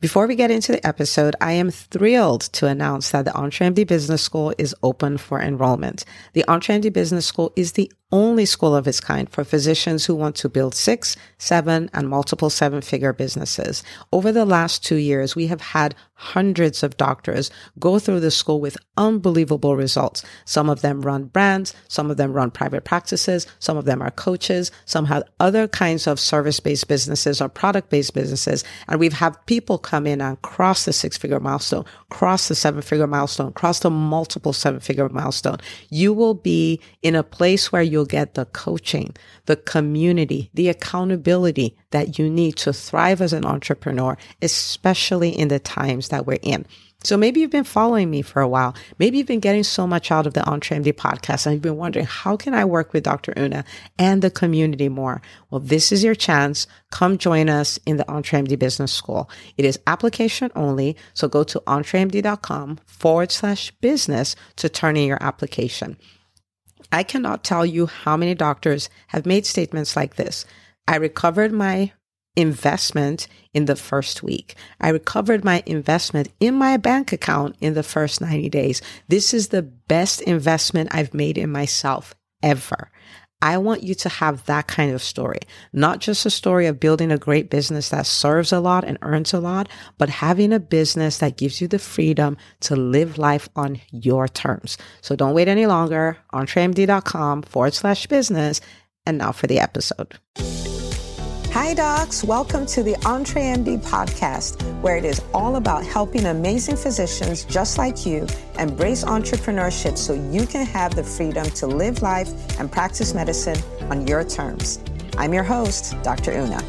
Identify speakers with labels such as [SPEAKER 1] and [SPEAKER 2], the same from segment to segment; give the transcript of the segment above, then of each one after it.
[SPEAKER 1] Before we get into the episode, I am thrilled to announce that the EntreMD Business School is open for enrollment. The EntreMD Business School is the only school of its kind for physicians who want to build six, seven, and multiple seven figure businesses. Over the last two years, we have had hundreds of doctors go through the school with unbelievable results. Some of them run brands, some of them run private practices, some of them are coaches, some have other kinds of service based businesses or product based businesses. And we've had people come in and cross the six figure milestone, cross the seven figure milestone, cross the multiple seven figure milestone. You will be in a place where you'll get the coaching, the community, the accountability that you need to thrive as an entrepreneur, especially in the times that we're in. So maybe you've been following me for a while. Maybe you've been getting so much out of the EntreMD podcast and you've been wondering, how can I work with Dr. Una and the community more? Well, this is your chance. Come join us in the EntreMD Business School. It is application only. So go to entremd.com forward slash business to turn in your application. I cannot tell you how many doctors have made statements like this. I recovered my investment in the first week. I recovered my investment in my bank account in the first 90 days. This is the best investment I've made in myself ever. I want you to have that kind of story, not just a story of building a great business that serves a lot and earns a lot, but having a business that gives you the freedom to live life on your terms. So don't wait any longer. EntreMD.com forward slash business. And now for the episode. Hi, docs. Welcome to the EntreMD podcast, where it is all about helping amazing physicians just like you embrace entrepreneurship so you can have the freedom to live life and practice medicine on your terms. I'm your host, Dr. Una.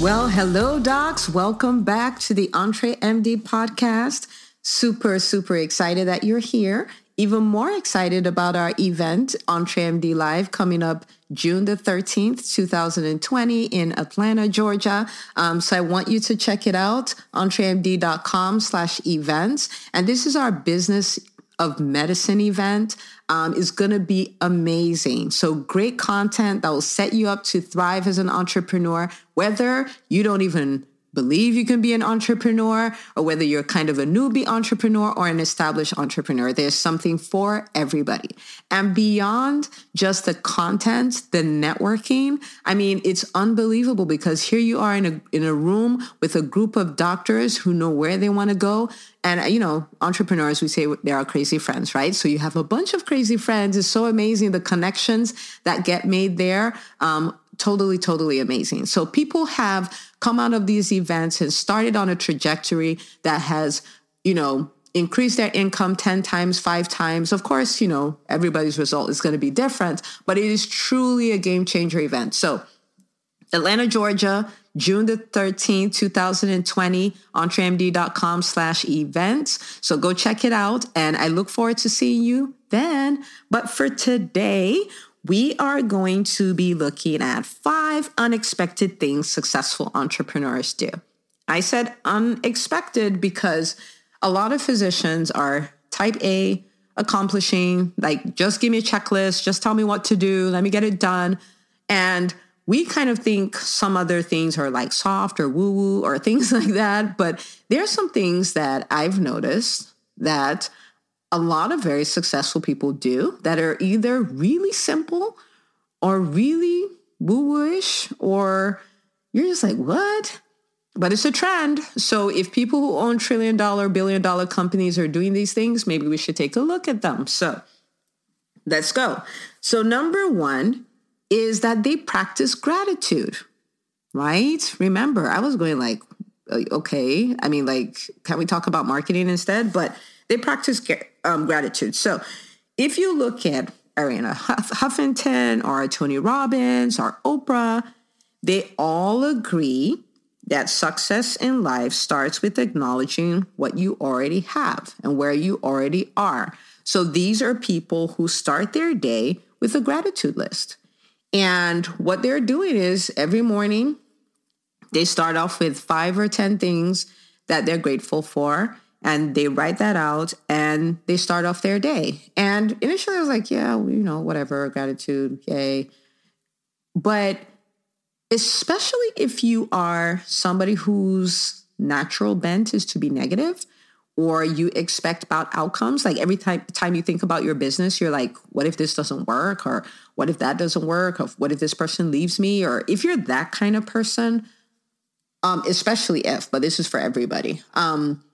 [SPEAKER 1] Well, hello, docs. Welcome back to the EntreMD podcast. Super, super excited that you're here even more excited about our event EntreMD Live coming up June the 13th, 2020 in Atlanta, Georgia. Um, so I want you to check it out, entremd.com slash events. And this is our business of medicine event um, is going to be amazing. So great content that will set you up to thrive as an entrepreneur, whether you don't even believe you can be an entrepreneur or whether you're kind of a newbie entrepreneur or an established entrepreneur. There's something for everybody. And beyond just the content, the networking, I mean, it's unbelievable because here you are in a in a room with a group of doctors who know where they want to go. And you know, entrepreneurs, we say they are crazy friends, right? So you have a bunch of crazy friends. It's so amazing the connections that get made there. Um, totally, totally amazing. So people have come out of these events and started on a trajectory that has, you know, increased their income 10 times, five times. Of course, you know, everybody's result is going to be different, but it is truly a game changer event. So, Atlanta, Georgia, June the 13th, 2020, entremd.com slash events. So go check it out. And I look forward to seeing you then. But for today, we are going to be looking at five unexpected things successful entrepreneurs do. I said unexpected because a lot of physicians are type A, accomplishing, like, just give me a checklist, just tell me what to do, let me get it done. And we kind of think some other things are like soft or woo woo or things like that. But there's some things that I've noticed that a lot of very successful people do that are either really simple or really woo-wooish or you're just like, what? But it's a trend. So if people who own trillion dollar, billion dollar companies are doing these things, maybe we should take a look at them. So let's go. So number one is that they practice gratitude, right? Remember, I was going like, uh, okay, I mean, like, can we talk about marketing instead? But they practice um, gratitude. So if you look at Arianna Huffington or Tony Robbins or Oprah, they all agree that success in life starts with acknowledging what you already have and where you already are. So these are people who start their day with a gratitude list. And what they're doing is every morning, they start off with five or 10 things that they're grateful for and they write that out and they start off their day. And initially I was like, yeah, you know, whatever, gratitude, yay. But especially if you are somebody whose natural bent is to be negative or you expect about outcomes like every time time you think about your business you're like what if this doesn't work or what if that doesn't work or what if this person leaves me or if you're that kind of person um, especially if but this is for everybody um,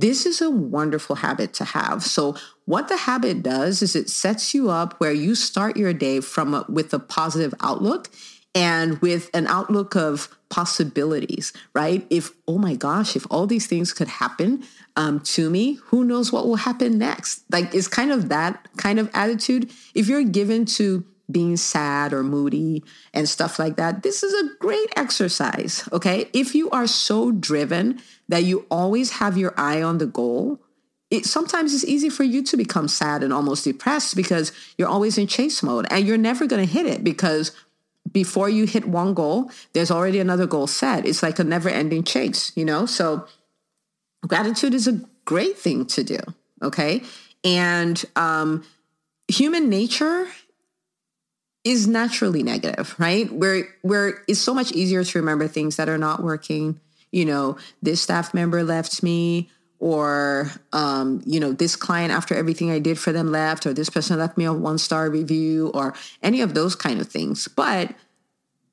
[SPEAKER 1] this is a wonderful habit to have so what the habit does is it sets you up where you start your day from a, with a positive outlook and with an outlook of possibilities, right? If, oh my gosh, if all these things could happen um, to me, who knows what will happen next? Like, it's kind of that kind of attitude. If you're given to being sad or moody and stuff like that, this is a great exercise, okay? If you are so driven that you always have your eye on the goal, it sometimes it's easy for you to become sad and almost depressed because you're always in chase mode and you're never going to hit it because before you hit one goal, there's already another goal set. It's like a never ending chase, you know? So gratitude is a great thing to do. Okay. And um, human nature is naturally negative, right? Where where it's so much easier to remember things that are not working. You know, this staff member left me, or um, you know, this client after everything I did for them left, or this person left me a one star review, or any of those kind of things. But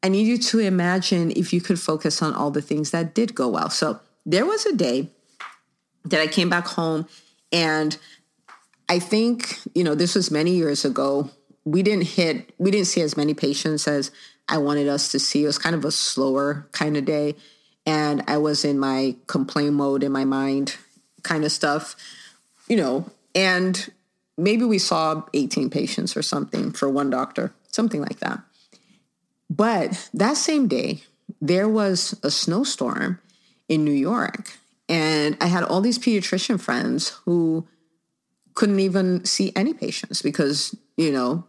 [SPEAKER 1] I need you to imagine if you could focus on all the things that did go well. So there was a day that I came back home and I think, you know, this was many years ago. We didn't hit, we didn't see as many patients as I wanted us to see. It was kind of a slower kind of day. And I was in my complain mode in my mind kind of stuff, you know, and maybe we saw 18 patients or something for one doctor, something like that. But that same day, there was a snowstorm in New York. And I had all these pediatrician friends who couldn't even see any patients because, you know,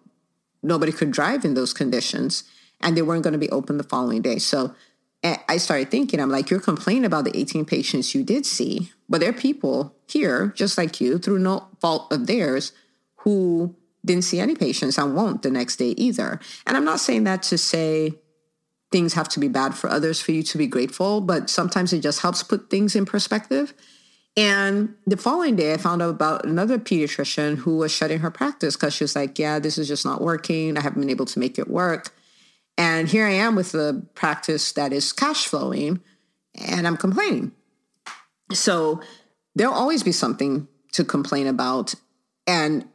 [SPEAKER 1] nobody could drive in those conditions and they weren't going to be open the following day. So I started thinking, I'm like, you're complaining about the 18 patients you did see, but there are people here, just like you, through no fault of theirs, who didn't see any patients and won't the next day either. And I'm not saying that to say things have to be bad for others for you to be grateful, but sometimes it just helps put things in perspective. And the following day, I found out about another pediatrician who was shutting her practice because she was like, Yeah, this is just not working. I haven't been able to make it work. And here I am with a practice that is cash flowing and I'm complaining. So there'll always be something to complain about. And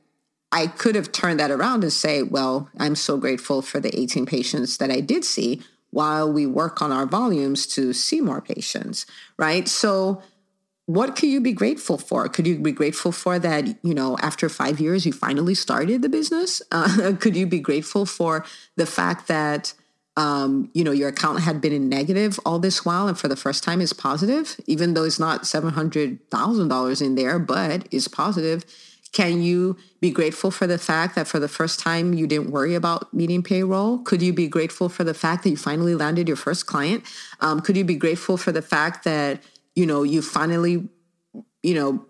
[SPEAKER 1] I could have turned that around and say, well, I'm so grateful for the 18 patients that I did see while we work on our volumes to see more patients, right? So what could you be grateful for? Could you be grateful for that, you know, after five years, you finally started the business? Uh, could you be grateful for the fact that, um, you know, your account had been in negative all this while and for the first time is positive, even though it's not $700,000 in there, but is positive? Can you be grateful for the fact that for the first time you didn't worry about meeting payroll? Could you be grateful for the fact that you finally landed your first client? Um, could you be grateful for the fact that you know you finally you know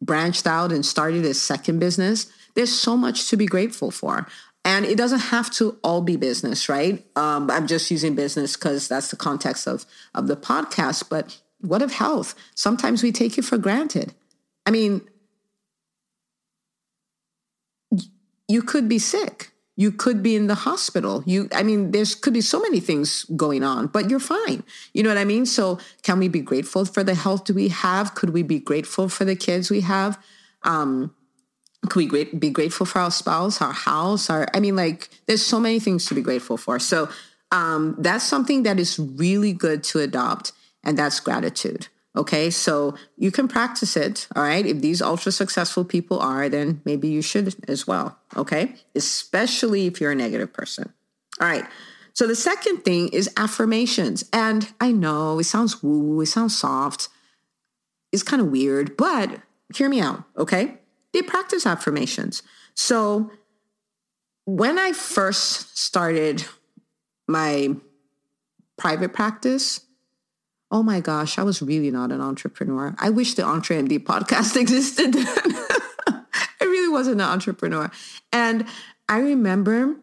[SPEAKER 1] branched out and started a second business? There's so much to be grateful for. And it doesn't have to all be business, right? Um, I'm just using business because that's the context of of the podcast. But what of health? Sometimes we take it for granted. I mean, you could be sick you could be in the hospital. You i mean there's could be so many things going on but you're fine. You know what i mean? So can we be grateful for the health we have? Could we be grateful for the kids we have? Um could we be grateful for our spouse our house our i mean like there's so many things to be grateful for. So um that's something that is really good to adopt and that's gratitude Okay, so you can practice it. All right. If these ultra successful people are, then maybe you should as well. Okay, especially if you're a negative person. All right. So the second thing is affirmations. And I know it sounds woo, it sounds soft, it's kind of weird, but hear me out. Okay. They practice affirmations. So when I first started my private practice, oh my gosh, I was really not an entrepreneur. I wish the EntreMD podcast existed. I really wasn't an entrepreneur. And I remember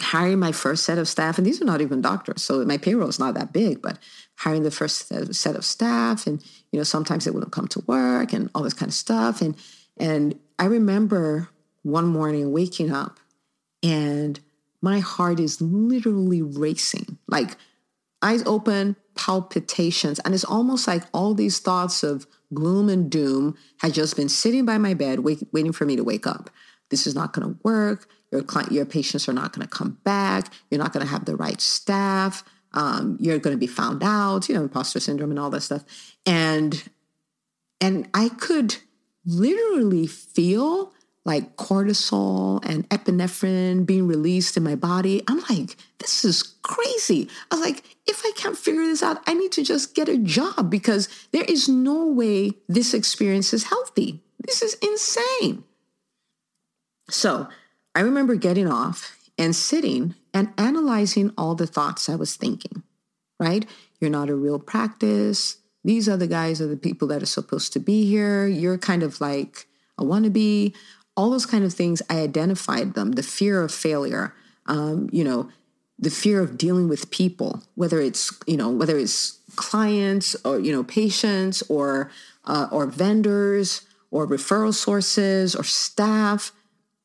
[SPEAKER 1] hiring my first set of staff, and these are not even doctors, so my payroll is not that big, but hiring the first set of staff and you know sometimes they wouldn't come to work and all this kind of stuff and and i remember one morning waking up and my heart is literally racing like eyes open palpitations. And it's almost like all these thoughts of gloom and doom had just been sitting by my bed wait, waiting for me to wake up. This is not going to work. Your client your patients are not going to come back. You're not going to have the right staff. Um, you're going to be found out, you know, imposter syndrome and all that stuff. And and I could literally feel like cortisol and epinephrine being released in my body. I'm like, this is crazy. I was like, if I can't figure this out, I need to just get a job because there is no way this experience is healthy. This is insane. So I remember getting off and sitting and analyzing all the thoughts I was thinking, right? You're not a real practice. These the guys are the people that are supposed to be here. You're kind of like a wannabe. All those kind of things, I identified them. The fear of failure, um, you know, the fear of dealing with people, whether it's, you know, whether it's clients or, you know, patients or, uh, or vendors or referral sources or staff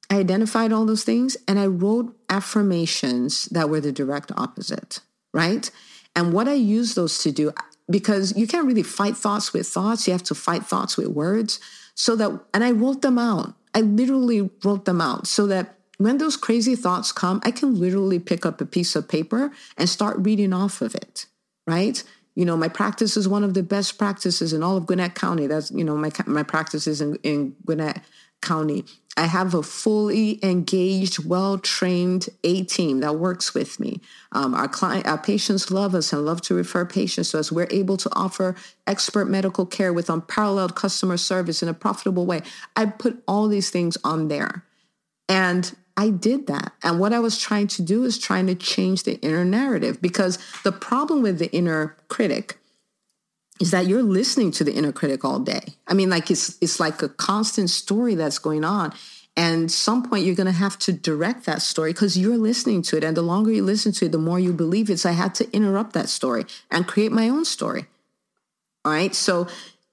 [SPEAKER 1] I identified all those things and I wrote affirmations that were the direct opposite, right? And what I use those to do, because you can't really fight thoughts with thoughts, you have to fight thoughts with words. So that, and I wrote them out. I literally wrote them out so that when those crazy thoughts come, I can literally pick up a piece of paper and start reading off of it, right? You know, my practice is one of the best practices in all of Gwinnett County. That's, you know, my, my practice is in, in Gwinnett County. I have a fully engaged, well trained A team that works with me. Um, our client, our patients love us and love to refer patients to us. We're able to offer expert medical care with unparalleled customer service in a profitable way. I put all these things on there. And I did that. And what I was trying to do is trying to change the inner narrative because the problem with the inner critic is that you're listening to the inner critic all day. I mean, like it's it's like a constant story that's going on. And some point you're going to have to direct that story because you're listening to it. And the longer you listen to it, the more you believe it. So I had to interrupt that story and create my own story. All right. So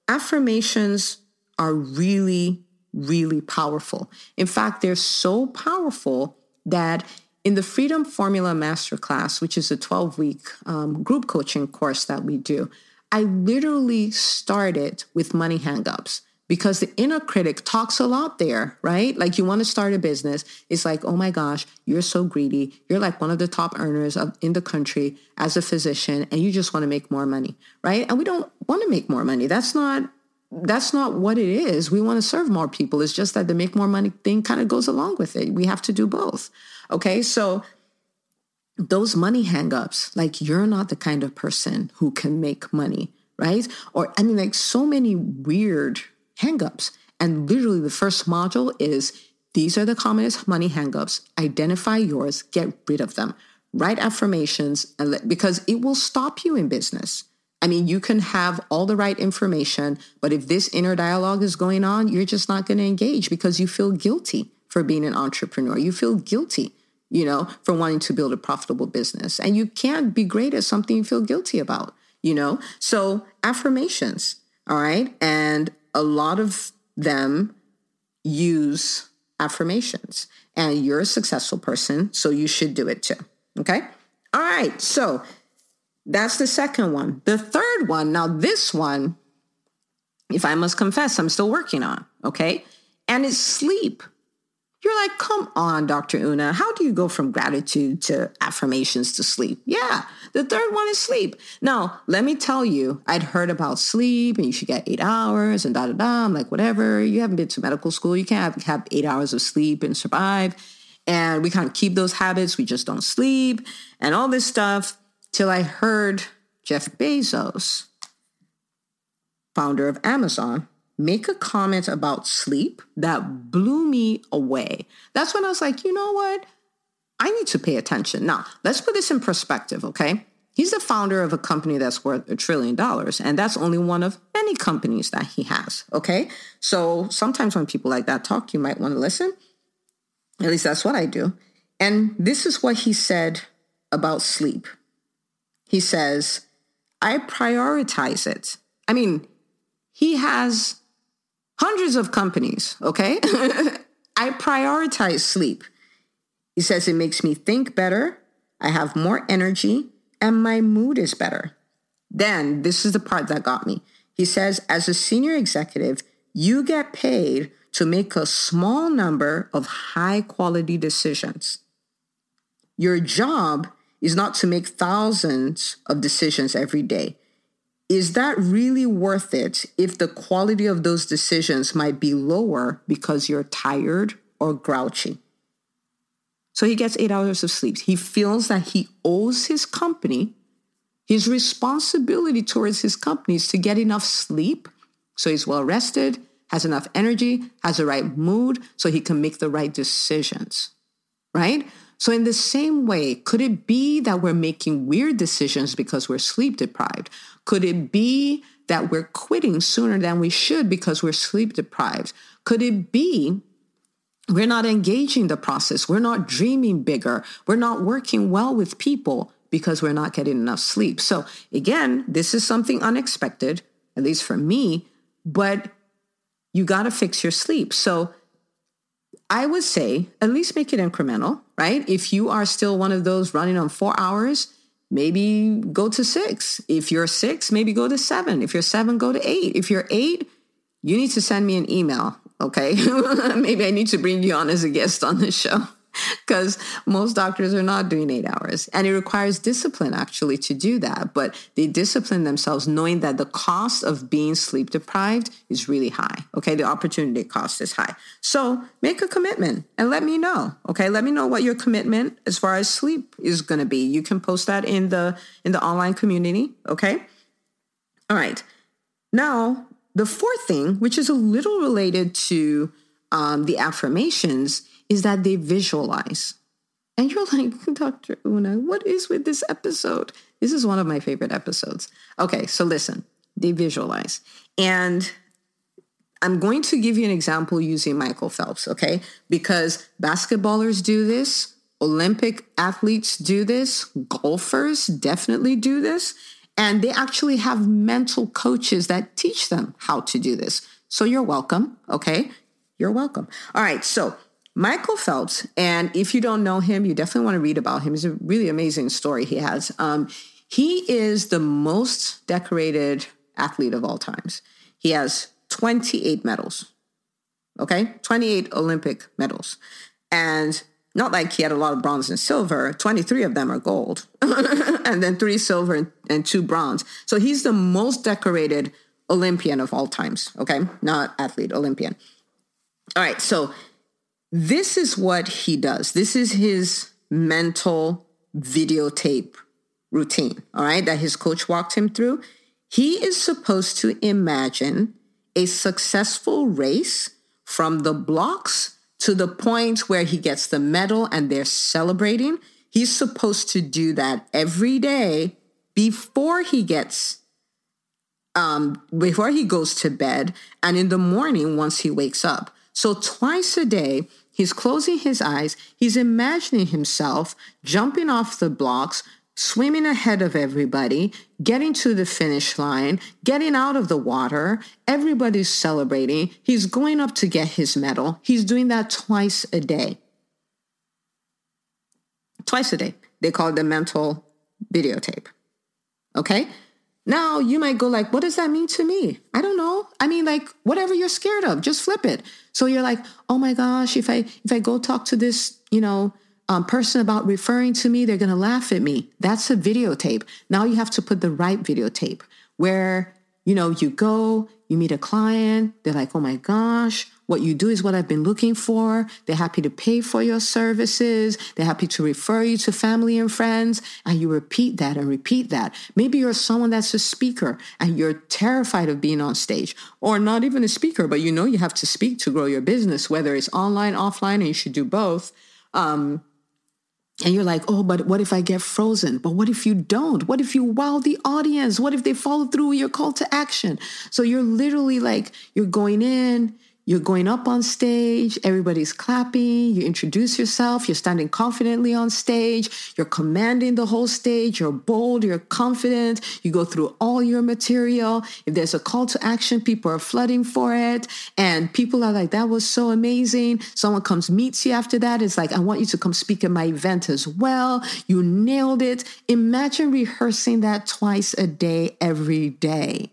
[SPEAKER 1] affirmations are really, really powerful. In fact, they're so powerful that in the Freedom Formula Masterclass, which is a 12 week um, group coaching course that we do, I literally started with money hangups because the inner critic talks a lot there, right? Like you want to start a business. It's like, oh my gosh, you're so greedy. You're like one of the top earners of, in the country as a physician, and you just want to make more money, right? And we don't want to make more money. That's not that's not what it is. We want to serve more people. It's just that the make more money thing kind of goes along with it. We have to do both. Okay, so those money hangups, like you're not the kind of person who can make money, right? Or, I mean, like so many weird hangups. And literally, the first module is these are the commonest money hangups. Identify yours, get rid of them. Write affirmations, and let, because it will stop you in business. I mean, you can have all the right information, but if this inner dialogue is going on, you're just not going to engage because you feel guilty for being an entrepreneur. You feel guilty you know, for wanting to build a profitable business. And you can't be great at something you feel guilty about, you know? So affirmations, all right? And a lot of them use affirmations. And you're a successful person, so you should do it too. Okay? All right. So that's the second one. The third one, now this one, if I must confess, I'm still working on, okay? And it's sleep. You're like, come on, Dr. Una, how do you go from gratitude to affirmations to sleep? Yeah, the third one is sleep. Now, let me tell you, I'd heard about sleep and you should get eight hours and da da da. I'm like, whatever. You haven't been to medical school. You can't have, have eight hours of sleep and survive. And we kind of keep those habits. We just don't sleep and all this stuff till I heard Jeff Bezos, founder of Amazon, make a comment about sleep that blew me away. That's when I was like, you know what? I need to pay attention. Now, let's put this in perspective, okay? He's the founder of a company that's worth a trillion dollars, and that's only one of many companies that he has, okay? So sometimes when people like that talk, you might want to listen. At least that's what I do. And this is what he said about sleep. He says, I prioritize it. I mean, he has hundreds of companies, okay? I prioritize sleep. He says it makes me think better, I have more energy, and my mood is better. Then, this is the part that got me. He says, as a senior executive, you get paid to make a small number of high quality decisions. Your job is not to make thousands of decisions every day. Is that really worth it if the quality of those decisions might be lower because you're tired or grouchy? So he gets eight hours of sleep. He feels that he owes his company, his responsibility towards his company is to get enough sleep so he's well rested, has enough energy, has the right mood so he can make the right decisions, right? So, in the same way, could it be that we're making weird decisions because we're sleep deprived? Could it be that we're quitting sooner than we should because we're sleep deprived? Could it be we're not engaging the process? We're not dreaming bigger. We're not working well with people because we're not getting enough sleep. So, again, this is something unexpected, at least for me, but you got to fix your sleep. So, I would say at least make it incremental, right? If you are still one of those running on four hours, maybe go to six. If you're six, maybe go to seven. If you're seven, go to eight. If you're eight, you need to send me an email, okay? maybe I need to bring you on as a guest on the show because most doctors are not doing eight hours. And it requires discipline actually to do that. But they discipline themselves knowing that the cost of being sleep deprived is really high. Okay. The opportunity cost is high. So make a commitment and let me know. Okay. Let me know what your commitment as far as sleep is going to be. You can post that in the in the online community. Okay. All right. Now, the fourth thing, which is a little related to um, the affirmations, is that they visualize. And you're like, Dr. Una, what is with this episode? This is one of my favorite episodes. Okay, so listen, they visualize. And I'm going to give you an example using Michael Phelps, okay? Because basketballers do this, Olympic athletes do this, golfers definitely do this, and they actually have mental coaches that teach them how to do this. So you're welcome, okay? You're welcome. All right, so Michael Phelps, and if you don't know him, you definitely want to read about him. It's a really amazing story he has. Um, he is the most decorated athlete of all times. He has 28 medals, okay? 28 Olympic medals. And not like he had a lot of bronze and silver, 23 of them are gold, and then three silver and two bronze. So he's the most decorated Olympian of all times, okay? Not athlete, Olympian. All right, so this is what he does. This is his mental videotape routine, all right, that his coach walked him through. He is supposed to imagine a successful race from the blocks to the point where he gets the medal and they're celebrating. He's supposed to do that every day before he gets um before he goes to bed and in the morning once he wakes up. So twice a day He's closing his eyes. He's imagining himself jumping off the blocks, swimming ahead of everybody, getting to the finish line, getting out of the water. Everybody's celebrating. He's going up to get his medal. He's doing that twice a day. Twice a day. They call it the mental videotape. Okay? Now you might go like, what does that mean to me? I don't know. I mean, like whatever you're scared of, just flip it. So you're like, oh my gosh, if I if I go talk to this, you know, um, person about referring to me, they're gonna laugh at me. That's a videotape. Now you have to put the right videotape where you know you go, you meet a client, they're like, oh my gosh, what you do is what I've been looking for. They're happy to pay for your services. They're happy to refer you to family and friends. And you repeat that and repeat that. Maybe you're someone that's a speaker and you're terrified of being on stage, or not even a speaker, but you know you have to speak to grow your business, whether it's online, offline, and you should do both. Um, and you're like, oh, but what if I get frozen? But what if you don't? What if you wow the audience? What if they follow through with your call to action? So you're literally like, you're going in, you're going up on stage, everybody's clapping, you introduce yourself, you're standing confidently on stage, you're commanding the whole stage, you're bold, you're confident, you go through all your material. If there's a call to action, people are flooding for it. And people are like, that was so amazing. Someone comes, meets you after that. It's like, I want you to come speak at my event as well. You nailed it. Imagine rehearsing that twice a day, every day.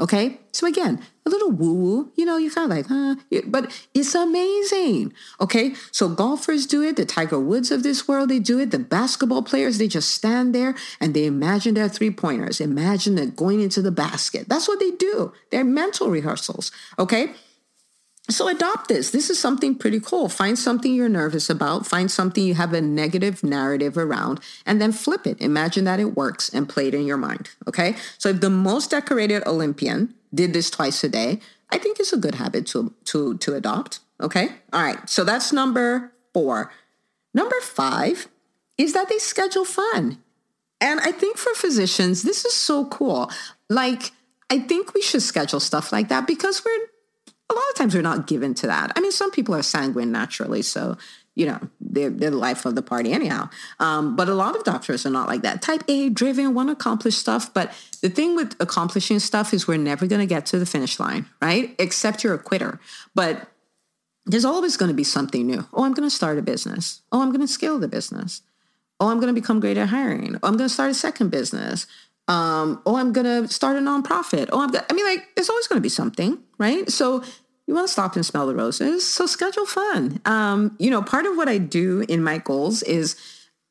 [SPEAKER 1] Okay. So again, a little woo woo, you know, you kind of like, huh, but it's amazing. Okay. So golfers do it. The Tiger Woods of this world, they do it. The basketball players, they just stand there and they imagine their three pointers. Imagine that going into the basket. That's what they do. They're mental rehearsals. Okay. So adopt this. This is something pretty cool. Find something you're nervous about, find something you have a negative narrative around, and then flip it. Imagine that it works and play it in your mind. Okay. So if the most decorated Olympian did this twice a day, I think it's a good habit to to to adopt. Okay. All right. So that's number four. Number five is that they schedule fun. And I think for physicians, this is so cool. Like, I think we should schedule stuff like that because we're a lot of times we're not given to that. I mean, some people are sanguine naturally, so you know they're, they're the life of the party anyhow. Um, but a lot of doctors are not like that. Type A driven, want to accomplish stuff. But the thing with accomplishing stuff is we're never going to get to the finish line, right? Except you're a quitter. But there's always going to be something new. Oh, I'm going to start a business. Oh, I'm going to scale the business. Oh, I'm going to become great at hiring. Oh, I'm going to start a second business. Um, oh, I'm going to start a nonprofit. Oh, I'm gonna, I mean, like, there's always going to be something, right? So you want to stop and smell the roses. So schedule fun. Um, you know, part of what I do in my goals is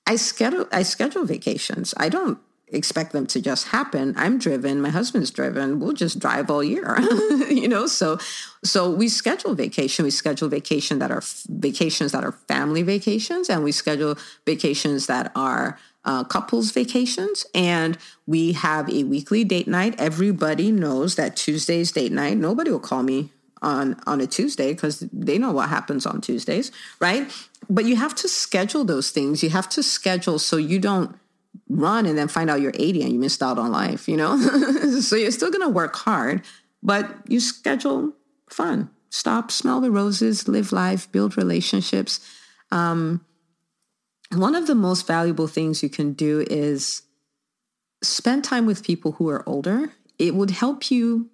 [SPEAKER 1] I schedule I schedule vacations. I don't expect them to just happen. I'm driven, my husband's driven. We'll just drive all year. you know, so so we schedule vacation. We schedule vacation that are vacations that are family vacations and we schedule vacations that are uh, couples vacations and we have a weekly date night. Everybody knows that tuesday's date night nobody will call me on on a tuesday because they know what happens on tuesdays right? But you have to schedule those things. You have to schedule so you don't run and then find out you're 80 and you missed out on life you know? So you're still going to work hard but you schedule fun. Stop smell the roses live life build relationships. Um, one of the most valuable things you can do is spend time with people who are older. It would help you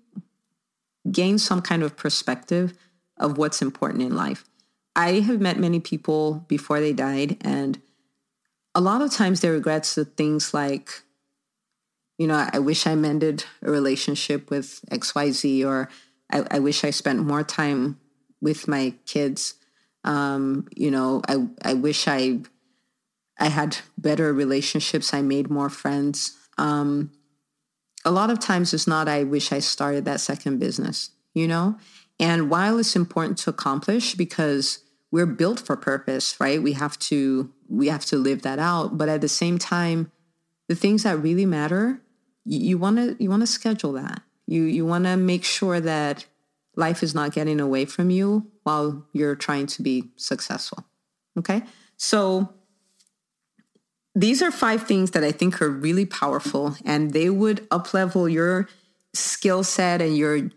[SPEAKER 1] gain some kind of perspective of what's important in life. I have met many people before they died, and a lot of times they regret the things like, you know, I wish I mended a relationship with XYZ, or I, I wish I spent more time with my kids. Um, you know, I, I wish I I had better relationships. I made more friends. Um, a lot of times it's not, I wish I started that second business, you know? And while it's important to accomplish because we're built for purpose, right? We have to, we have to live that out. But at the same time, the things that really matter, you want to, you want to schedule that. You, you want to make sure that life is not getting away from you while you're trying to be successful. Okay. So these are five things that I think are really powerful and they would uplevel your skill set and your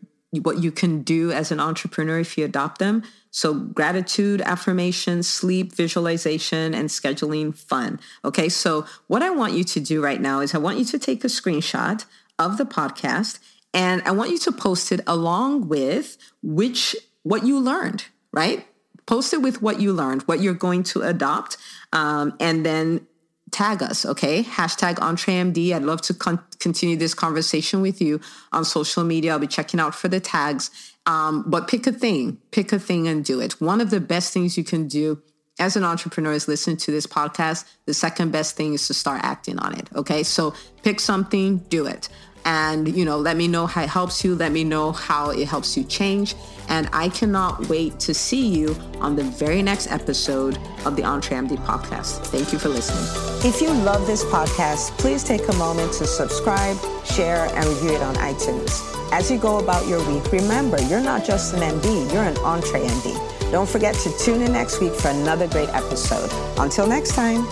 [SPEAKER 1] what you can do as an entrepreneur if you adopt them. So gratitude, affirmation, sleep, visualization, and scheduling fun. Okay. So what I want you to do right now is I want you to take a screenshot of the podcast and I want you to post it along with which, what you learned, right? Post it with what you learned, what you're going to adopt. Um, and then tag us, okay? Hashtag EntreMD. I'd love to con- continue this conversation with you on social media. I'll be checking out for the tags. Um, but pick a thing, pick a thing and do it. One of the best things you can do as an entrepreneur is listen to this podcast. The second best thing is to start acting on it, okay? So pick something, do it and you know let me know how it helps you let me know how it helps you change and i cannot wait to see you on the very next episode of the EntreMD podcast. Thank you for listening. If you love this podcast please take a moment to subscribe share and review it on itunes. As you go about your week remember you're not just an md you're an EntreMD don't forget to tune in next week for another great episode. Until next time